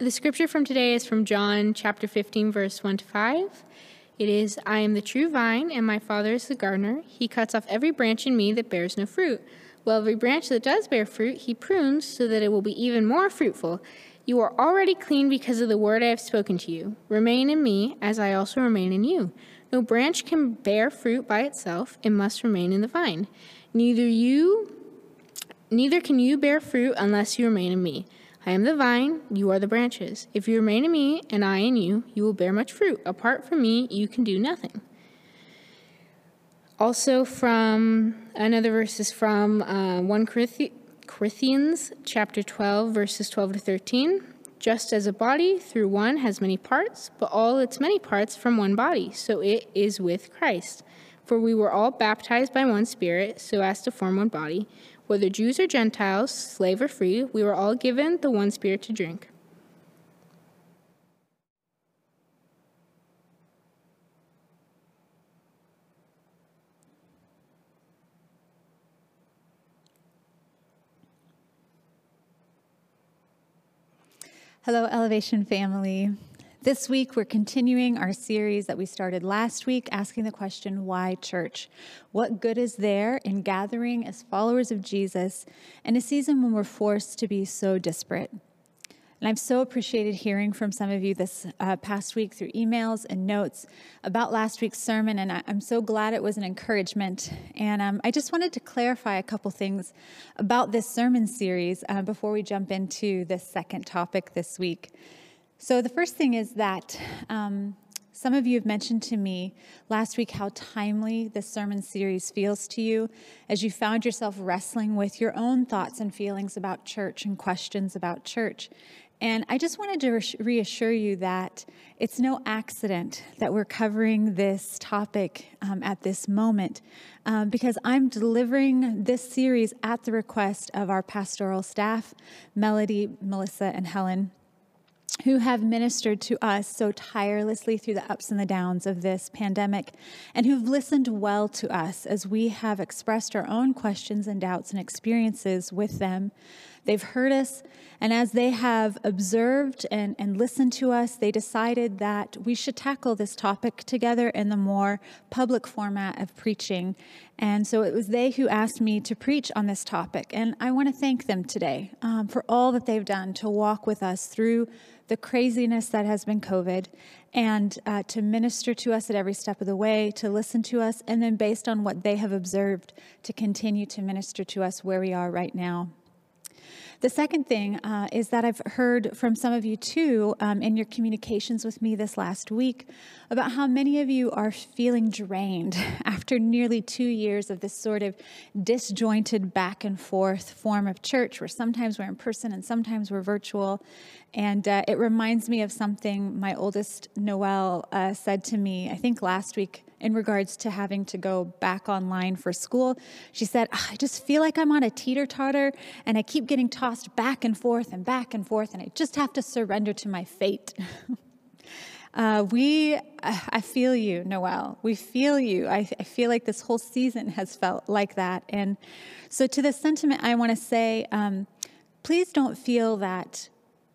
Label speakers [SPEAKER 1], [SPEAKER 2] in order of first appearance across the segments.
[SPEAKER 1] The scripture from today is from John chapter 15, verse 1 to 5. It is, I am the true vine, and my Father is the gardener. He cuts off every branch in me that bears no fruit, Well, every branch that does bear fruit, he prunes so that it will be even more fruitful. You are already clean because of the word I have spoken to you. Remain in me, as I also remain in you. No branch can bear fruit by itself, it must remain in the vine. Neither you neither can you bear fruit unless you remain in me. I am the vine, you are the branches. If you remain in me, and I in you, you will bear much fruit. Apart from me, you can do nothing. Also, from another verse is from uh, 1 Corinthians chapter 12, verses 12 to 13. Just as a body through one has many parts, but all its many parts from one body, so it is with Christ. For we were all baptized by one Spirit, so as to form one body whether Jews or Gentiles, slave or free, we were all given the one Spirit to drink.
[SPEAKER 2] Hello, Elevation family. This week, we're continuing our series that we started last week, asking the question, Why church? What good is there in gathering as followers of Jesus in a season when we're forced to be so disparate? And I've so appreciated hearing from some of you this uh, past week through emails and notes about last week's sermon, and I, am so glad it was an encouragement. And um, I just wanted to clarify a couple things about this sermon series uh, before we jump into this second topic this week. So, the first thing is that um, some of you have mentioned to me last week how timely this sermon series feels to you as you found yourself wrestling with your own thoughts and feelings about church and questions about church. And I just wanted to reassure you that it's no accident that we're covering this topic um, at this moment, um, because I'm delivering this series at the request of our pastoral staff, Melody, Melissa, and Helen who have ministered to us so tirelessly through the ups and the downs of this pandemic, and who've listened well to us as we have expressed our own questions and doubts and experiences with them. They've heard us, and as they have observed and, and listened to us, they decided that we should tackle this topic together in the more public format of preaching. And so it was they who asked me to preach on this topic. And I want to thank them today um, for all that they've done to walk with us through the craziness that has been COVID and uh, to minister to us at every step of the way, to listen to us, and then based on what they have observed, to continue to minister to us where we are right now. The second thing uh, is that I've heard from some of you too um, in your communications with me this last week about how many of you are feeling drained after nearly two years of this sort of disjointed back and forth form of church where sometimes we're in person and sometimes we're virtual. And uh, it reminds me of something my oldest Noel uh, said to me, I think last week in regards to having to go back online for school. She said, I just feel like I'm on a teeter totter and I keep getting tossed back and forth and back and forth, and I just have to surrender to my fate. Uh, we, I feel you, Noel. We feel you. I, I, feel like this whole season has felt like that. And so, to this sentiment, I want to say um, please don't feel that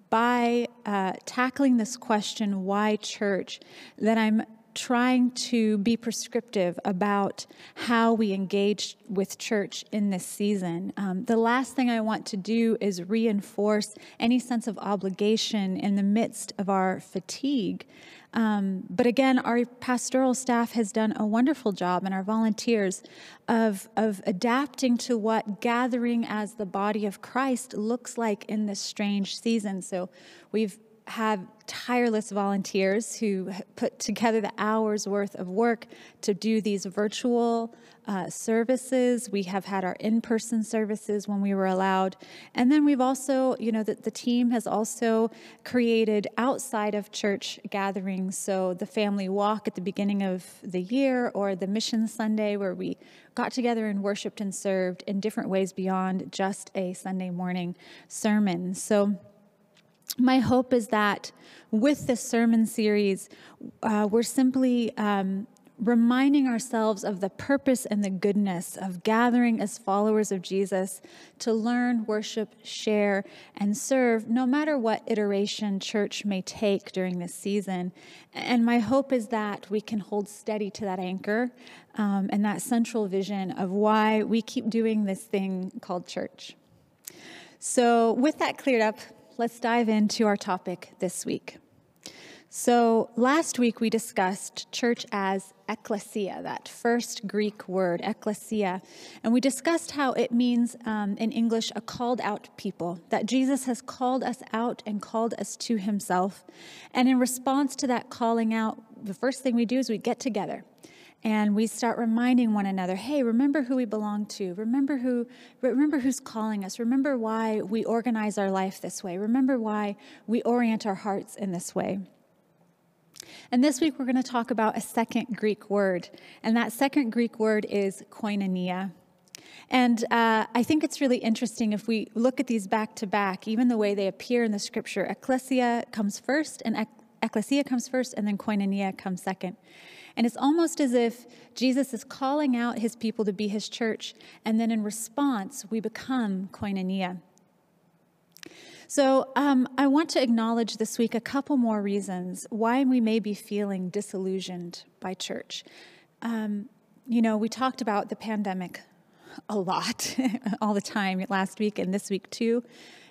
[SPEAKER 2] by uh, tackling this question, why church, that I'm trying to be prescriptive about how we engage with church in this season. Um, the last thing I want to do is reinforce any sense of obligation in the midst of our fatigue. Um, but again, our pastoral staff has done a wonderful job, and our volunteers of, of adapting to what gathering as the body of Christ looks like in this strange season. So we've have tireless volunteers who put together the hours worth of work to do these virtual uh, services. We have had our in person services when we were allowed. And then we've also, you know, the, the team has also created outside of church gatherings. So the family walk at the beginning of the year or the mission Sunday where we got together and worshiped and served in different ways beyond just a Sunday morning sermon. So my hope is that with this sermon series, uh, we're simply um, reminding ourselves of the purpose and the goodness of gathering as followers of Jesus to learn, worship, share, and serve, no matter what iteration church may take during this season. And my hope is that we can hold steady to that anchor um, and that central vision of why we keep doing this thing called church. So, with that cleared up, let's dive into our topic this week. So, last week we discussed church as ecclesia, that first Greek word, ecclesia. And we discussed how it means um, in English a called out people, that Jesus has called us out and called us to himself. And in response to that calling out, the first thing we do is we get together and we start reminding one another hey remember who we belong to remember who remember who's calling us remember why we organize our life this way remember why we orient our hearts in this way and this week we're going to talk about a second Greek word, and that second Greek word is koinonia. And uh, I think it's really interesting if we look at these back to back, even the way they appear in the scripture. Ecclesia comes first, and ecclesia comes first, and then koinonia comes second. And it's almost as if Jesus is calling out his people to be his church, and then in response, we become koinonia. So, um, I want to acknowledge this week a couple more reasons why we may be feeling disillusioned by church. Um, you know, we talked about the pandemic a lot, all the time last week and this week too,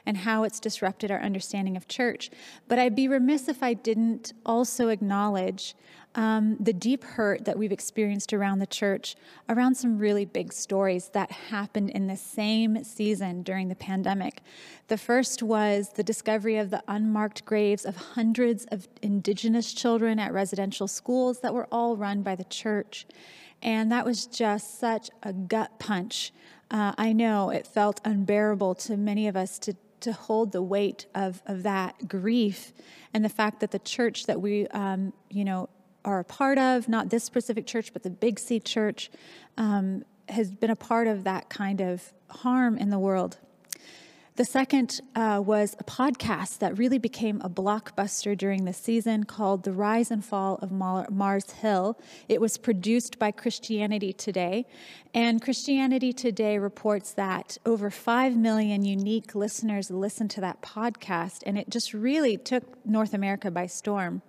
[SPEAKER 2] and how it's disrupted our understanding of church. But I'd be remiss if I didn't also acknowledge um, the deep hurt that we've experienced around the church around some really big stories that happened in the same season during the pandemic. The first was the discovery of the unmarked graves of hundreds of indigenous children at residential schools that were all run by the church. And that was just such a gut punch. Uh, I know it felt unbearable to many of us to, to hold the weight of, of that grief and the fact that the church that we, um, you know, are a part of, not this specific church, but the Big C church, um, has been a part of that kind of harm in the world. The second uh, was a podcast that really became a blockbuster during the season called The Rise and Fall of Mars Hill. It was produced by Christianity Today. And Christianity Today reports that over 5 million unique listeners listened to that podcast, and it just really took North America by storm.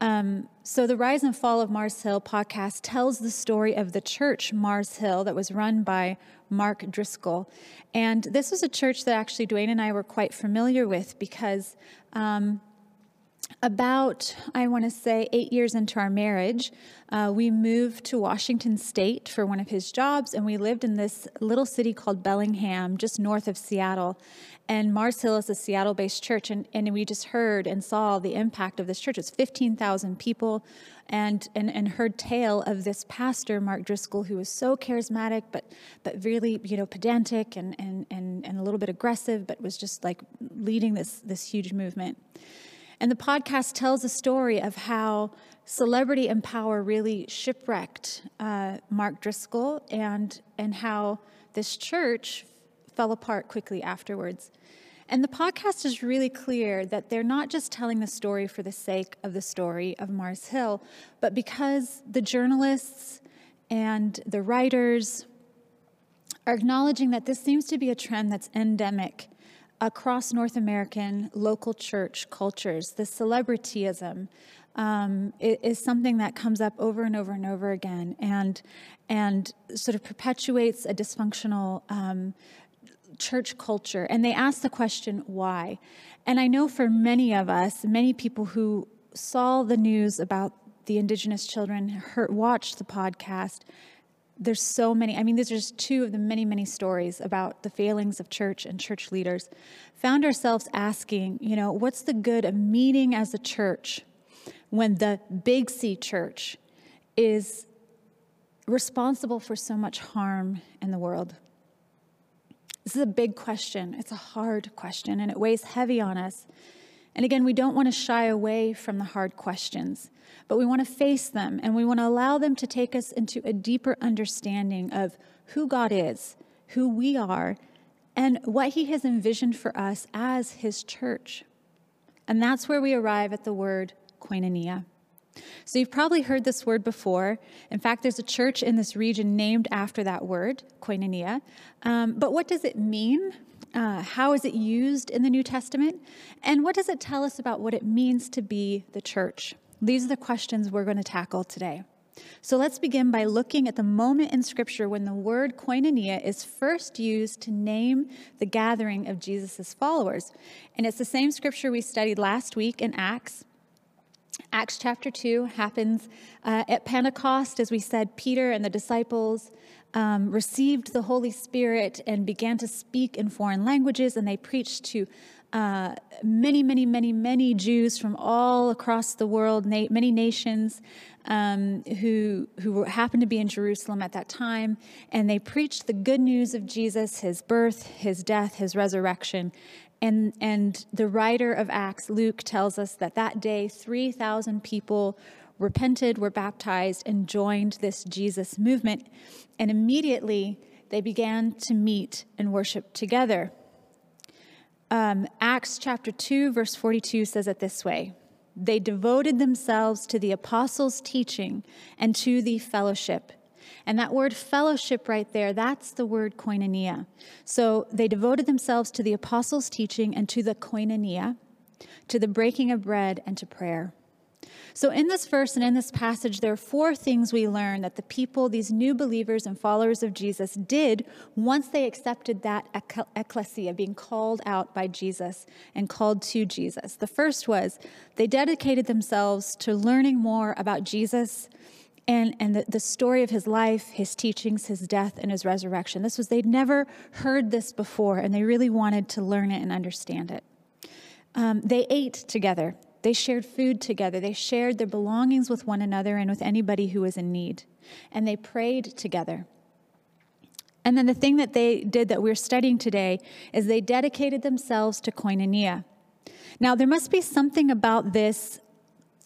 [SPEAKER 2] Um, so, the Rise and Fall of Mars Hill podcast tells the story of the church Mars Hill that was run by Mark Driscoll. And this was a church that actually Dwayne and I were quite familiar with because um, about, I want to say, eight years into our marriage, uh, we moved to Washington State for one of his jobs, and we lived in this little city called Bellingham, just north of Seattle. And Mars Hill is a Seattle based church, and, and we just heard and saw the impact of this church. It's 15,000 people, and, and, and heard tale of this pastor, Mark Driscoll, who was so charismatic, but, but really, you know, pedantic and, and, and, and a little bit aggressive, but was just like leading this, this huge movement. And the podcast tells a story of how celebrity and power really shipwrecked uh, Mark Driscoll and, and how this church fell apart quickly afterwards. And the podcast is really clear that they're not just telling the story for the sake of the story of Mars Hill, but because the journalists and the writers are acknowledging that this seems to be a trend that's endemic across North American local church cultures. The celebrityism um, is something that comes up over and over and over again, and and sort of perpetuates a dysfunctional um, church culture. And they ask the question, why? And I know for many of us, many people who saw the news about the Indigenous children, heard, watched the podcast, there's so many. I mean, these are just two of the many, many stories about the failings of church and church leaders. Found ourselves asking, you know, what's the good of meeting as a church when the big C church is responsible for so much harm in the world? This is a big question. It's a hard question, and it weighs heavy on us. And again, we don't want to shy away from the hard questions, but we want to face them and we want to allow them to take us into a deeper understanding of who God is, who we are, and what He has envisioned for us as His church. And that's where we arrive at the word koinonia. So you've probably heard this word before. In fact, there's a church in this region named after that word, koinonia. Um, but what does it mean? Uh, how is it used in the New Testament? And what does it tell us about what it means to be the church? These are the questions we're going to tackle today. So let's begin by looking at the moment in Scripture when the word koinonia is first used to name the gathering of Jesus' followers. And it's the same Scripture we studied last week in Acts. Acts chapter 2 happens uh, at Pentecost. As we said, Peter and the disciples um, received the Holy Spirit and began to speak in foreign languages, and they preached to uh, many, many, many, many Jews from all across the world, na- many nations um, who, who happened to be in Jerusalem at that time. And they preached the good news of Jesus, his birth, his death, his resurrection. And, and the writer of Acts, Luke, tells us that that day, 3,000 people repented, were baptized, and joined this Jesus movement. And immediately they began to meet and worship together. Um, Acts chapter 2, verse 42 says it this way They devoted themselves to the apostles' teaching and to the fellowship. And that word fellowship right there, that's the word koinonia. So they devoted themselves to the apostles' teaching and to the koinonia, to the breaking of bread and to prayer. So, in this verse and in this passage, there are four things we learn that the people, these new believers and followers of Jesus, did once they accepted that ecclesia, being called out by Jesus and called to Jesus. The first was they dedicated themselves to learning more about Jesus and, and the, the story of his life, his teachings, his death, and his resurrection. This was, they'd never heard this before, and they really wanted to learn it and understand it. Um, they ate together. They shared food together. They shared their belongings with one another and with anybody who was in need. And they prayed together. And then the thing that they did that we're studying today is they dedicated themselves to koinonia. Now, there must be something about this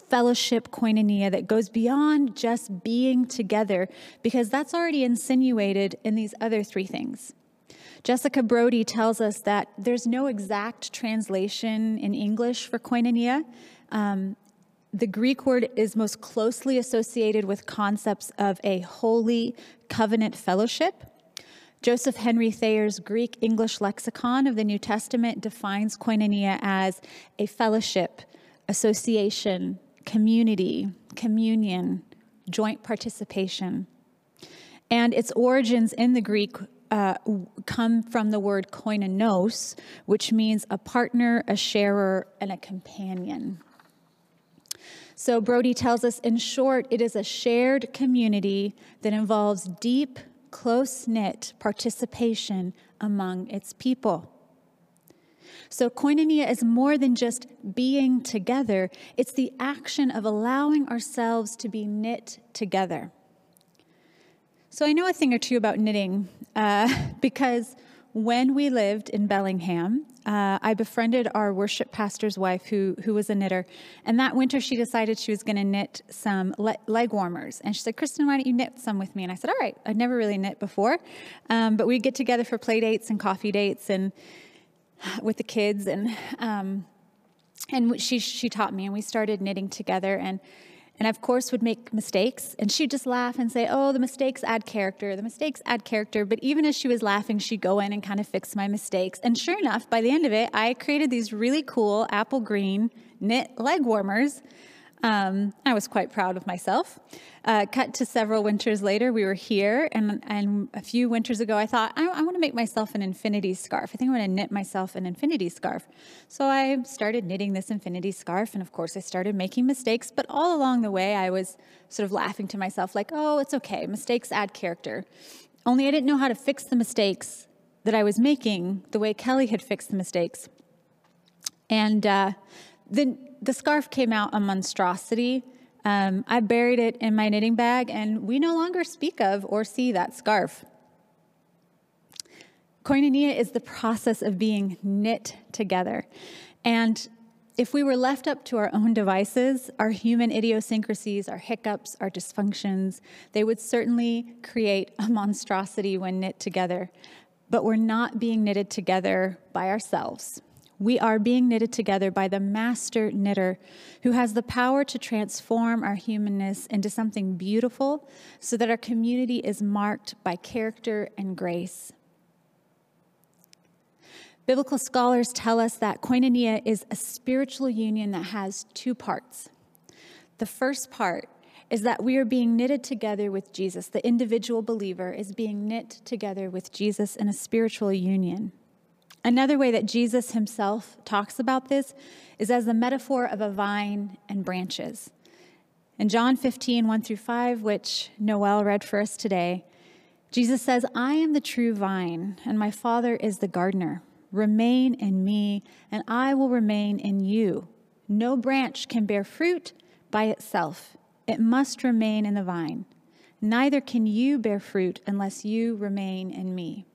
[SPEAKER 2] fellowship koinonia that goes beyond just being together because that's already insinuated in these other three things. Jessica Brodie tells us that there's no exact translation in English for koinonia. Um, the Greek word is most closely associated with concepts of a holy covenant fellowship. Joseph Henry Thayer's Greek English lexicon of the New Testament defines koinonia as a fellowship, association, community, communion, joint participation. And its origins in the Greek uh, come from the word koinonos, which means a partner, a sharer, and a companion. So Brodie tells us, in short, it is a shared community that involves deep, close knit participation among its people. So, koinonia is more than just being together, it's the action of allowing ourselves to be knit together. So I know a thing or two about knitting uh, because when we lived in Bellingham, uh, I befriended our worship pastor's wife who, who was a knitter. And that winter, she decided she was going to knit some le- leg warmers. And she said, Kristen, why don't you knit some with me? And I said, all right. I'd never really knit before. Um, but we'd get together for play dates and coffee dates and with the kids. And, um, and she, she taught me, and we started knitting together. And and of course would make mistakes and she'd just laugh and say oh the mistakes add character the mistakes add character. But even as she was laughing she'd go in and kind of fix my mistakes. And sure enough by the end of it i created these really cool apple green knit leg warmers um, I was quite proud of myself. Uh, cut to several winters later, we were here, and, and a few winters ago, I thought, I, I want to make myself an infinity scarf. I think I'm going to knit myself an infinity scarf. So I started knitting this infinity scarf, and of course, I started making mistakes, but all along the way, I was sort of laughing to myself, like, oh, it's okay, mistakes add character. Only I didn't know how to fix the mistakes that I was making the way Kelly had fixed the mistakes. And uh, then the scarf came out a monstrosity. Um, I buried it in my knitting bag, and we no longer speak of or see that scarf. Koinonia is the process of being knit together. And if we were left up to our own devices, our human idiosyncrasies, our hiccups, our dysfunctions, they would certainly create a monstrosity when knit together. But we're not being knitted together by ourselves. We are being knitted together by the master knitter who has the power to transform our humanness into something beautiful so that our community is marked by character and grace. Biblical scholars tell us that koinonia is a spiritual union that has two parts. The first part is that we are being knitted together with Jesus. The individual believer is being knit together with Jesus in a spiritual union. Another way that Jesus himself talks about this is as the metaphor of a vine and branches. In John 15, 1 through 5, which Noel read for us today, Jesus says, I am the true vine, and my Father is the gardener. Remain in me, and I will remain in you. No branch can bear fruit by itself, it must remain in the vine. Neither can you bear fruit unless you remain in me.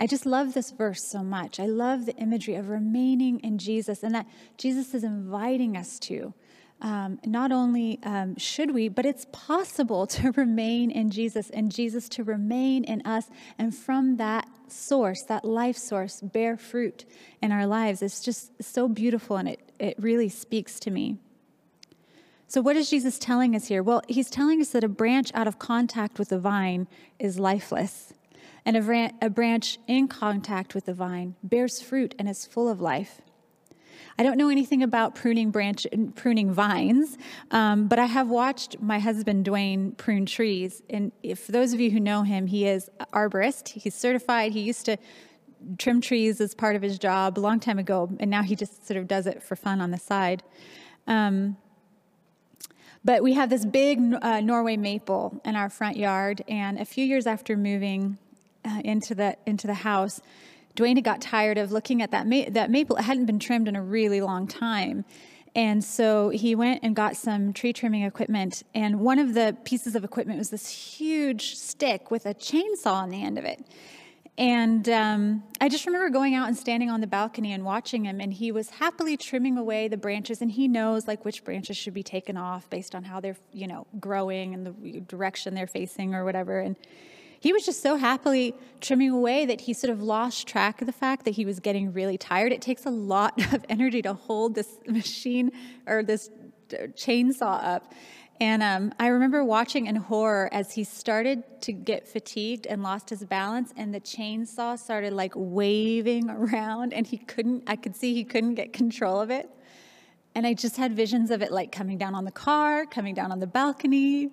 [SPEAKER 2] I just love this verse so much. I love the imagery of remaining in Jesus and that Jesus is inviting us to. Um, not only um, should we, but it's possible to remain in Jesus and Jesus to remain in us. And from that source, that life source, bear fruit in our lives. It's just so beautiful and it, it really speaks to me. So, what is Jesus telling us here? Well, he's telling us that a branch out of contact with the vine is lifeless, and a, branch in contact with the vine bears fruit and is full of life. I don't know anything about pruning branch pruning vines, um, but I have watched my husband Dwayne prune trees. And if, those of you who know him, he is arborist. He's certified. He used to trim trees as part of his job a long time ago, and now he just sort of does it for fun on the side. Um, but we have this big uh, Norway maple in our front yard, and a few years after moving uh, into the into the house, Dwayne had got tired of looking at that ma- that maple. It hadn't been trimmed in a really long time, and so he went and got some tree trimming equipment. And one of the pieces of equipment was this huge stick with a chainsaw on the end of it. And um, I just remember going out and standing on the balcony and watching him, and he was happily trimming away the branches, and he knows like which branches should be taken off based on how they're, you know, growing and the direction they're facing or whatever. And he was just so happily trimming away that he sort of lost track of the fact that he was getting really tired. It takes a lot of energy to hold this machine or this chainsaw up. And um, I remember watching in horror as he started to get fatigued and lost his balance, and the chainsaw started like waving around, and he couldn't, I could see he couldn't get control of it. And I just had visions of it like coming down on the car, coming down on the balcony.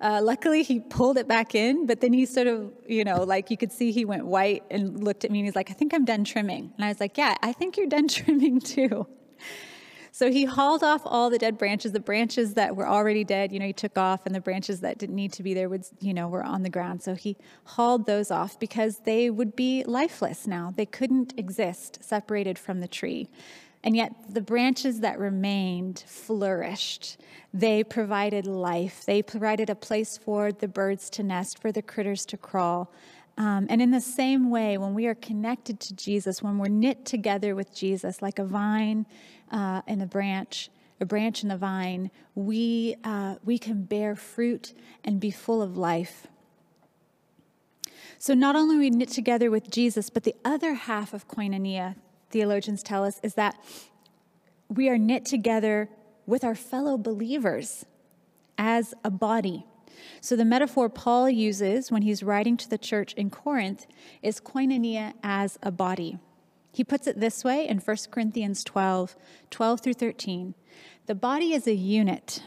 [SPEAKER 2] Uh, luckily, he pulled it back in, but then he sort of, you know, like you could see he went white and looked at me and he's like, I think I'm done trimming. And I was like, Yeah, I think you're done trimming too. So he hauled off all the dead branches, the branches that were already dead, you know, he took off, and the branches that didn't need to be there would, you know, were on the ground. So he hauled those off because they would be lifeless now. They couldn't exist separated from the tree. And yet the branches that remained flourished. They provided life. They provided a place for the birds to nest, for the critters to crawl. Um, and in the same way, when we are connected to Jesus, when we're knit together with Jesus, like a vine uh, and a branch, a branch and a vine, we, uh, we can bear fruit and be full of life. So not only we knit together with Jesus, but the other half of koinonia, theologians tell us, is that we are knit together with our fellow believers as a body. So, the metaphor Paul uses when he's writing to the church in Corinth is koinonia as a body. He puts it this way in 1 Corinthians 12 12 through 13. The body is a unit,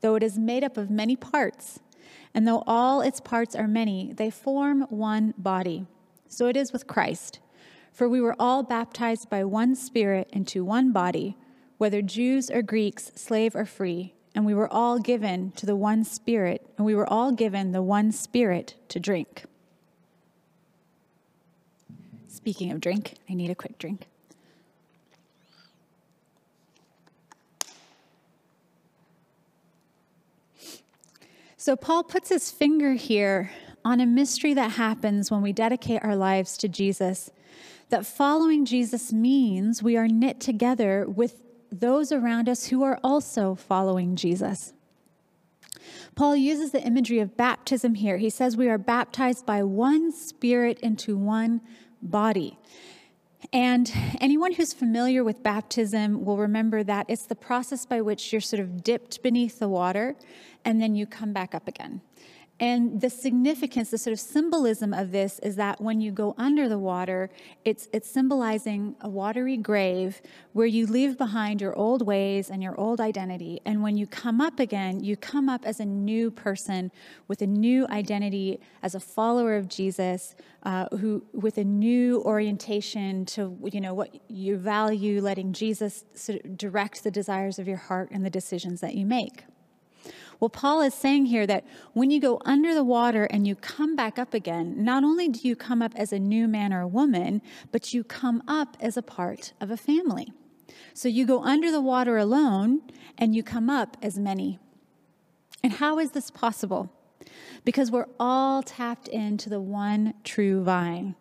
[SPEAKER 2] though it is made up of many parts, and though all its parts are many, they form one body. So it is with Christ. For we were all baptized by one Spirit into one body, whether Jews or Greeks, slave or free and we were all given to the one Spirit, and we were all given the one Spirit to drink. Speaking of drink, I need a quick drink. So, Paul puts his finger here on a mystery that happens when we dedicate our lives to Jesus. That following Jesus means we are knit together with those around us who are also following Jesus. Paul uses the imagery of baptism here. He says we are baptized by one spirit into one body. And anyone who's familiar with baptism will remember that it's the process by which you're sort of dipped beneath the water and then you come back up again. And the significance, the sort of symbolism of this is that when you go under the water, it's, it's symbolizing a watery grave where you leave behind your old ways and your old identity. And when you come up again, you come up as a new person with a new identity as a follower of Jesus, uh, who with a new orientation to you know what you value, letting Jesus sort of direct the desires of your heart and the decisions that you make. Well, Paul is saying here that when you go under the water and you come back up again, not only do you come up as a new man or a woman, but you come up as a part of a family. So you go under the water alone and you come up as many. And how is this possible? Because we're all tapped into the one true vine.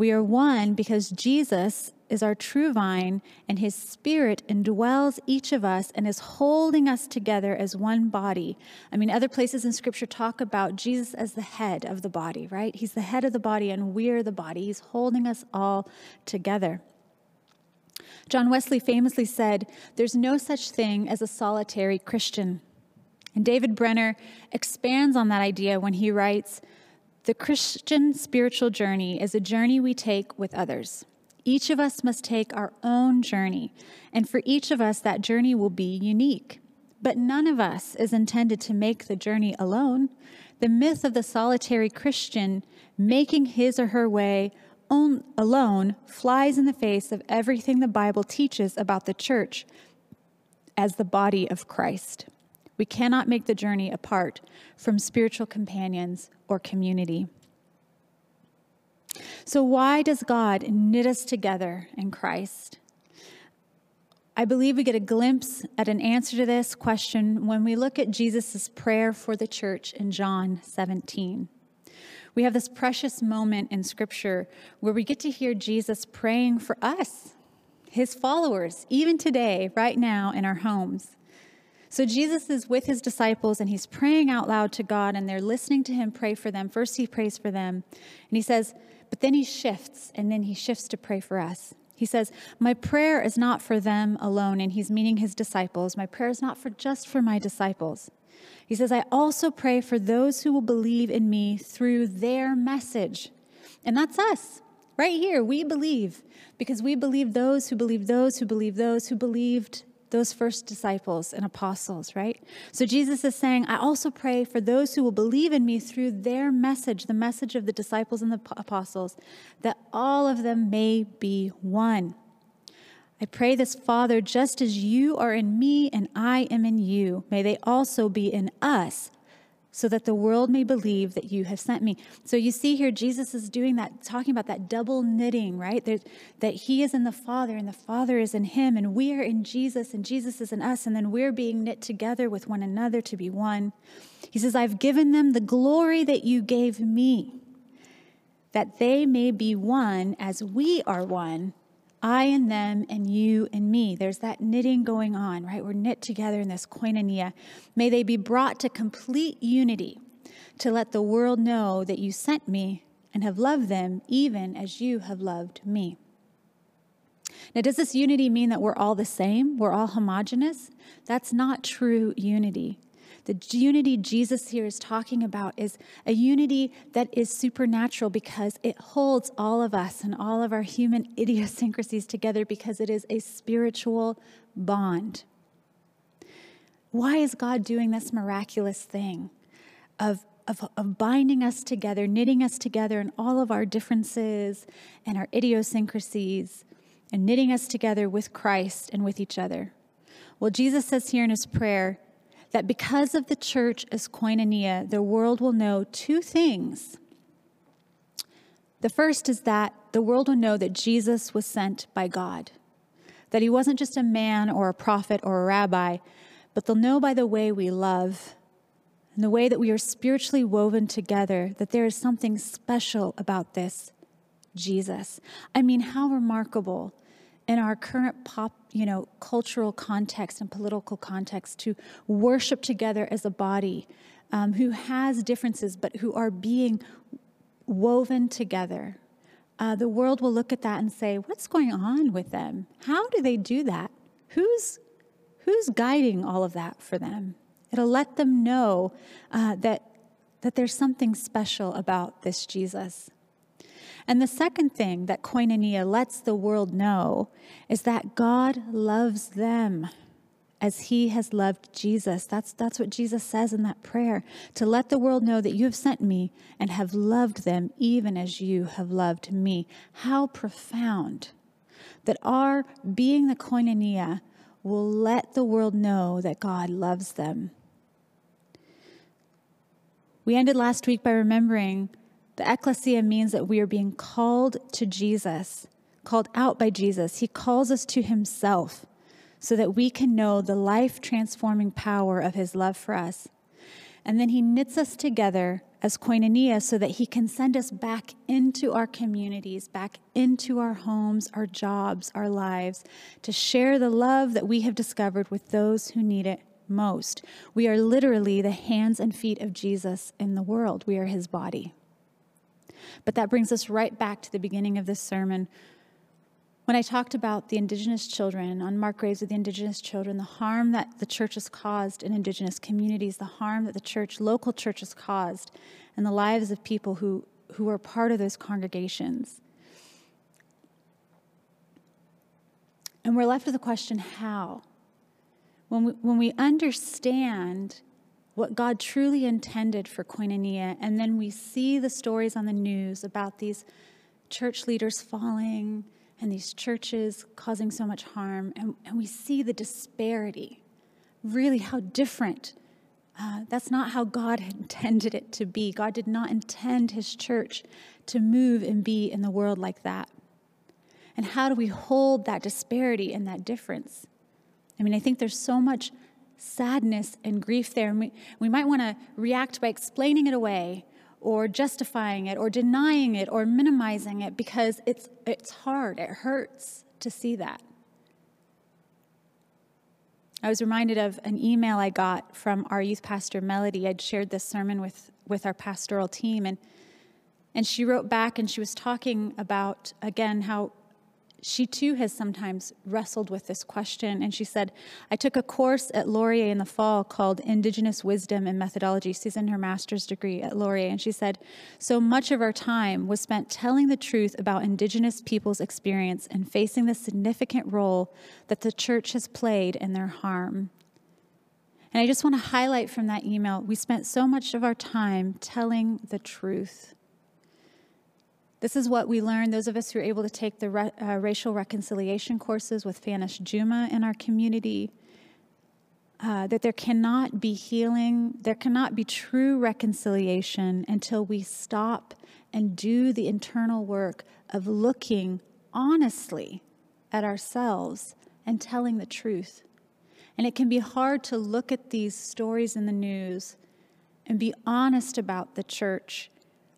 [SPEAKER 2] We are one because Jesus is our true vine, and his spirit indwells each of us and is holding us together as one body. I mean, other places in scripture talk about Jesus as the head of the body, right? He's the head of the body, and we're the body. He's holding us all together. John Wesley famously said, There's no such thing as a solitary Christian. And David Benner expands on that idea when he writes, The Christian spiritual journey is a journey we take with others. Each of us must take our own journey, and for each of us, that journey will be unique. But none of us is intended to make the journey alone. The myth of the solitary Christian making his or her way on, alone flies in the face of everything the Bible teaches about the church as the body of Christ. We cannot make the journey apart from spiritual companions or community. So, why does God knit us together in Christ? I believe we get a glimpse at an answer to this question when we look at Jesus' prayer for the church in John 17. We have this precious moment in Scripture where we get to hear Jesus praying for us, his followers, even today, right now in our homes. So Jesus is with his disciples and he's praying out loud to God, and they're listening to him pray for them. First, he prays for them, and he says, but then he shifts, and then he shifts to pray for us. He says, My prayer is not for them alone, and he's meaning his disciples. My prayer is not for just for my disciples. He says, I also pray for those who will believe in me through their message. And that's us, right here. We believe because we believe those who believe those who believe those who believed those first disciples and apostles, right? So Jesus is saying, I also pray for those who will believe in me through their message, the message of the disciples and the apostles, that all of them may be one. I pray this, Father, just as you are in me and I am in you, may they also be in us so that the world may believe that you have sent me. So you see here, Jesus is doing that, talking about that double knitting, right? There's, that he is in the Father and the Father is in him, and we are in Jesus and Jesus is in us, and then we're being knit together with one another to be one. He says, I've given them the glory that you gave me, that they may be one as we are one I and them and you and me. There's that knitting going on, right? We're knit together in this koinonia. May they be brought to complete unity to let the world know that you sent me and have loved them even as you have loved me. Now, does this unity mean that we're all the same? We're all homogenous? That's not true unity. The unity Jesus here is talking about is a unity that is supernatural because it holds all of us and all of our human idiosyncrasies together because it is a spiritual bond. Why is God doing this miraculous thing of, of, of binding us together, knitting us together in all of our differences and our idiosyncrasies, and knitting us together with Christ and with each other? Well, Jesus says here in his prayer, that because of the church as koinonia, the world will know two things. The first is that the world will know that Jesus was sent by God, that he wasn't just a man or a prophet or a rabbi, but they'll know by the way we love and the way that we are spiritually woven together that there is something special about this Jesus. I mean, how remarkable in our current pop, you know, cultural context and political context to worship together as a body um, who has differences but who are being woven together uh, the world will look at that and say, What's going on with them? How do they do that? Who's, who's guiding all of that for them? It'll let them know uh, that, that there's something special about this Jesus. And the second thing that koinonia lets the world know is that God loves them as he has loved Jesus. That's, that's what Jesus says in that prayer to let the world know that you have sent me and have loved them even as you have loved me. How profound that our being the koinonia will let the world know that God loves them. We ended last week by remembering the ecclesia means that we are being called to Jesus, called out by Jesus. He calls us to himself so that we can know the life transforming power of his love for us. And then he knits us together as koinonia so that he can send us back into our communities, back into our homes, our jobs, our lives, to share the love that we have discovered with those who need it most. We are literally the hands and feet of Jesus in the world, we are his body. But that brings us right back to the beginning of this sermon when I talked about the Indigenous children on Mark Graves with the Indigenous children, the harm that the church has caused in Indigenous communities, the harm that the church, local church, has caused in the lives of people who, who are part of those congregations. And we're left with the question how? When we, when we understand what God truly intended for koinonia, and then we see the stories on the news about these church leaders falling, and these churches causing so much harm. And, and we see the disparity, really how different. Uh, that's not how God intended it to be. God did not intend his church to move and be in the world like that. And how do we hold that disparity and that difference? I mean, I think there's so much sadness and grief there. And we, we might want to react by explaining it away or justifying it or denying it or minimizing it because it's, it's hard, it hurts to see that. I was reminded of an email I got from our youth pastor, Melody. I'd shared this sermon with, with our pastoral team, and, and she wrote back and she was talking about, again, how she too has sometimes wrestled with this question. And she said, I took a course at Laurier in the fall called Indigenous Wisdom and Methodology. She's in her master's degree at Laurier. And she said, So much of our time was spent telling the truth about Indigenous people's experience and facing the significant role that the church has played in their harm. And I just want to highlight from that email we spent so much of our time telling the truth. This is what we learned, those of us who are able to take the re- uh, racial reconciliation courses with Fanish Juma in our community. Uh, that there cannot be healing, there cannot be true reconciliation until we stop and do the internal work of looking honestly at ourselves and telling the truth. And it can be hard to look at these stories in the news and be honest about the church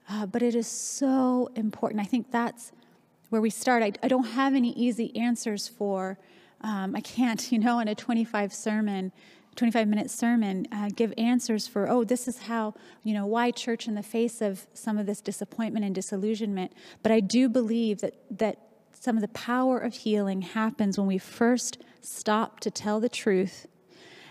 [SPEAKER 2] uh, but it is so important. I think that's where we start. I, I don't have any easy answers for, um, I can't, you know, in a 25 sermon, 25 minute sermon, uh, give answers for, oh, this is how, you know, why church in the face of some of this disappointment and disillusionment. But I do believe that, that some of the power of healing happens when we first stop to tell the truth.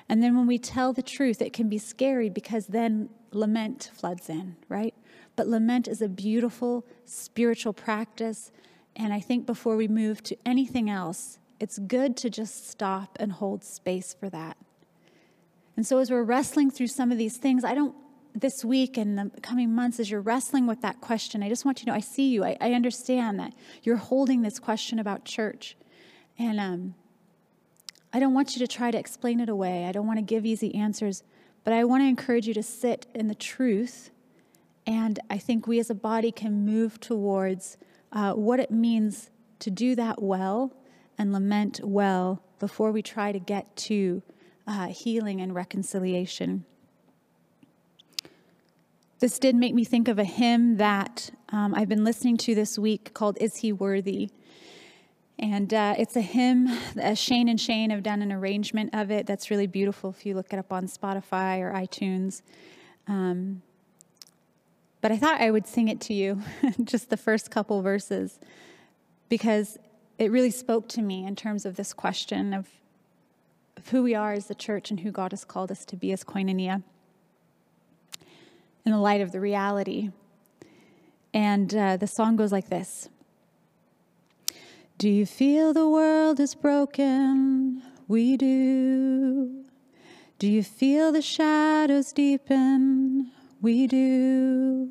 [SPEAKER 2] And then when we tell the truth, it can be scary because then lament floods in, right? But lament is a beautiful spiritual practice. And I think before we move to anything else, it's good to just stop and hold space for that. And so, as we're wrestling through some of these things, I don't, this week and the coming months, as you're wrestling with that question, I just want you to know I see you. I, I understand that you're holding this question about church. And um, I don't want you to try to explain it away. I don't want to give easy answers, but I want to encourage you to sit in the truth and I think we as a body can move towards uh, what it means to do that well and lament well before we try to get to uh, healing and reconciliation. This did make me think of a hymn that um, I've been listening to this week called Is He Worthy? And uh, it's a hymn, uh, Shane and Shane have done an arrangement of it that's really beautiful if you look it up on Spotify or iTunes. Um, but I thought I would sing it to you, just the first couple verses, because it really spoke to me in terms of this question of, of who we are as the church and who God has called us to be as koinonia in the light of the reality. And uh, the song goes like this Do you feel the world is broken? We do. Do you feel the shadows deepen? We do.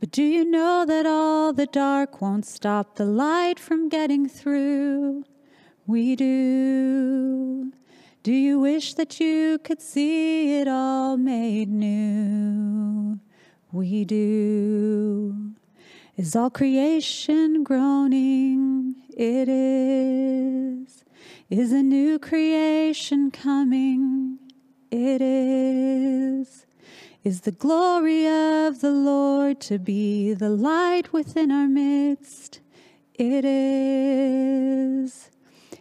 [SPEAKER 2] But do you know that all the dark won't stop the light from getting through? We do. Do you wish that you could see it all made new? We do. Is all creation groaning? It is. Is a new creation coming? It is. Is the glory of the Lord to be the light within our midst? It is.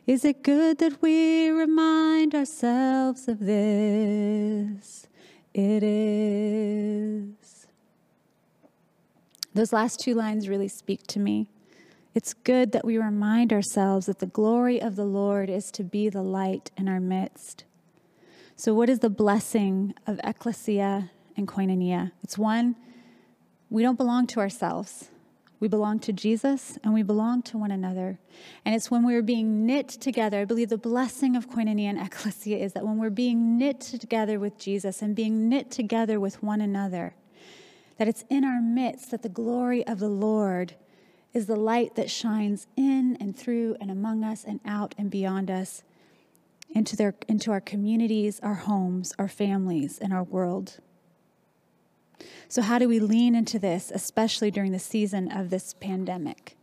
[SPEAKER 2] Is it good that we remind ourselves of this? It is. Those last two lines really speak to me. It's good that we remind ourselves that the glory of the Lord is to be the light in our midst. So, what is the blessing of ecclesia and koinonia. It's one, we don't belong to ourselves. We belong to Jesus and we belong to one another. And it's when we're being knit together. I believe the blessing of koinonia and ecclesia is that when we're being knit together with Jesus and being knit together with one another, that it's in our midst that the glory of the Lord is the light that shines in and through and among us and out and beyond us into, their, into our communities, our homes, our families, and our world. So, how do we lean into this, especially during the season of this pandemic?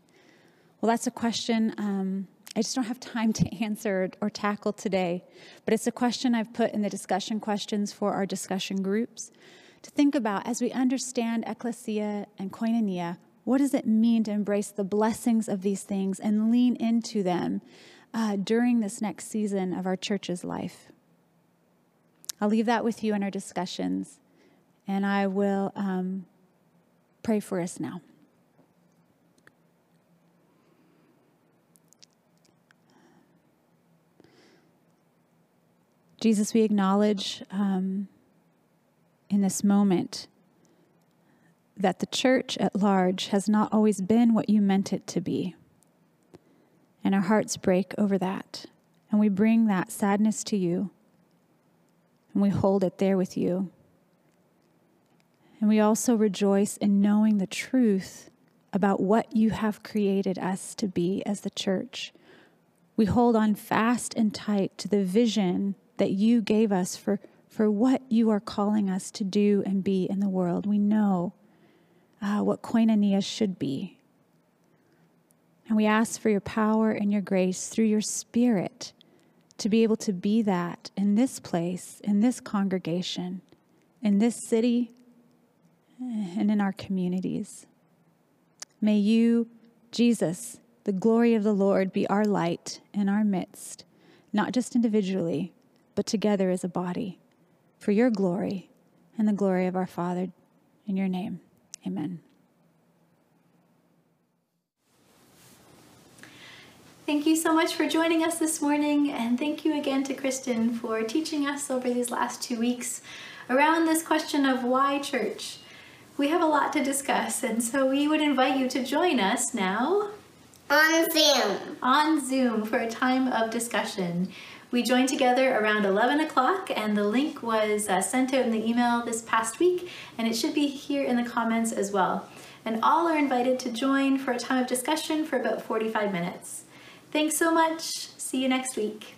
[SPEAKER 2] Well, that's a question um, I just don't have time to answer or tackle today, but it's a question I've put in the discussion questions for our discussion groups to think about as we understand ecclesia and koinonia. What does it mean to embrace the blessings of these things and lean into them uh, during this next season of our church's life? I'll leave that with you in our discussions and I will um, pray for us now. Jesus, we acknowledge um, in this moment that the church at large has not always been what you meant it to be. And our hearts break over that. And we bring that sadness to you. And we hold it there with you. And we also rejoice in knowing the truth about what you have created us to be as the church. We hold on fast and tight to the vision that you gave us for, for what you are calling us to do and be in the world. We know uh, what koinonia should be. And we ask for your power and your grace through your spirit to be able to be that in this place, in this congregation, in this city, and in our communities. May you, Jesus, the glory of the Lord, be our light in our midst, not just individually, but together as a body, for your glory and the glory of our Father. In your name, amen.
[SPEAKER 3] Thank you so much for joining us this morning, and thank you again to Kristen for teaching us over these last two weeks around this question of why church we have a lot to discuss, and so we would invite you to join us now
[SPEAKER 4] on Zoom.
[SPEAKER 3] On Zoom for a time of discussion. We joined together around 11 o'clock, and the link was uh, sent out in the email this past week, and it should be here in the comments as well. And all are invited to join for a time of discussion for about 45 minutes. Thanks so much. See you next week.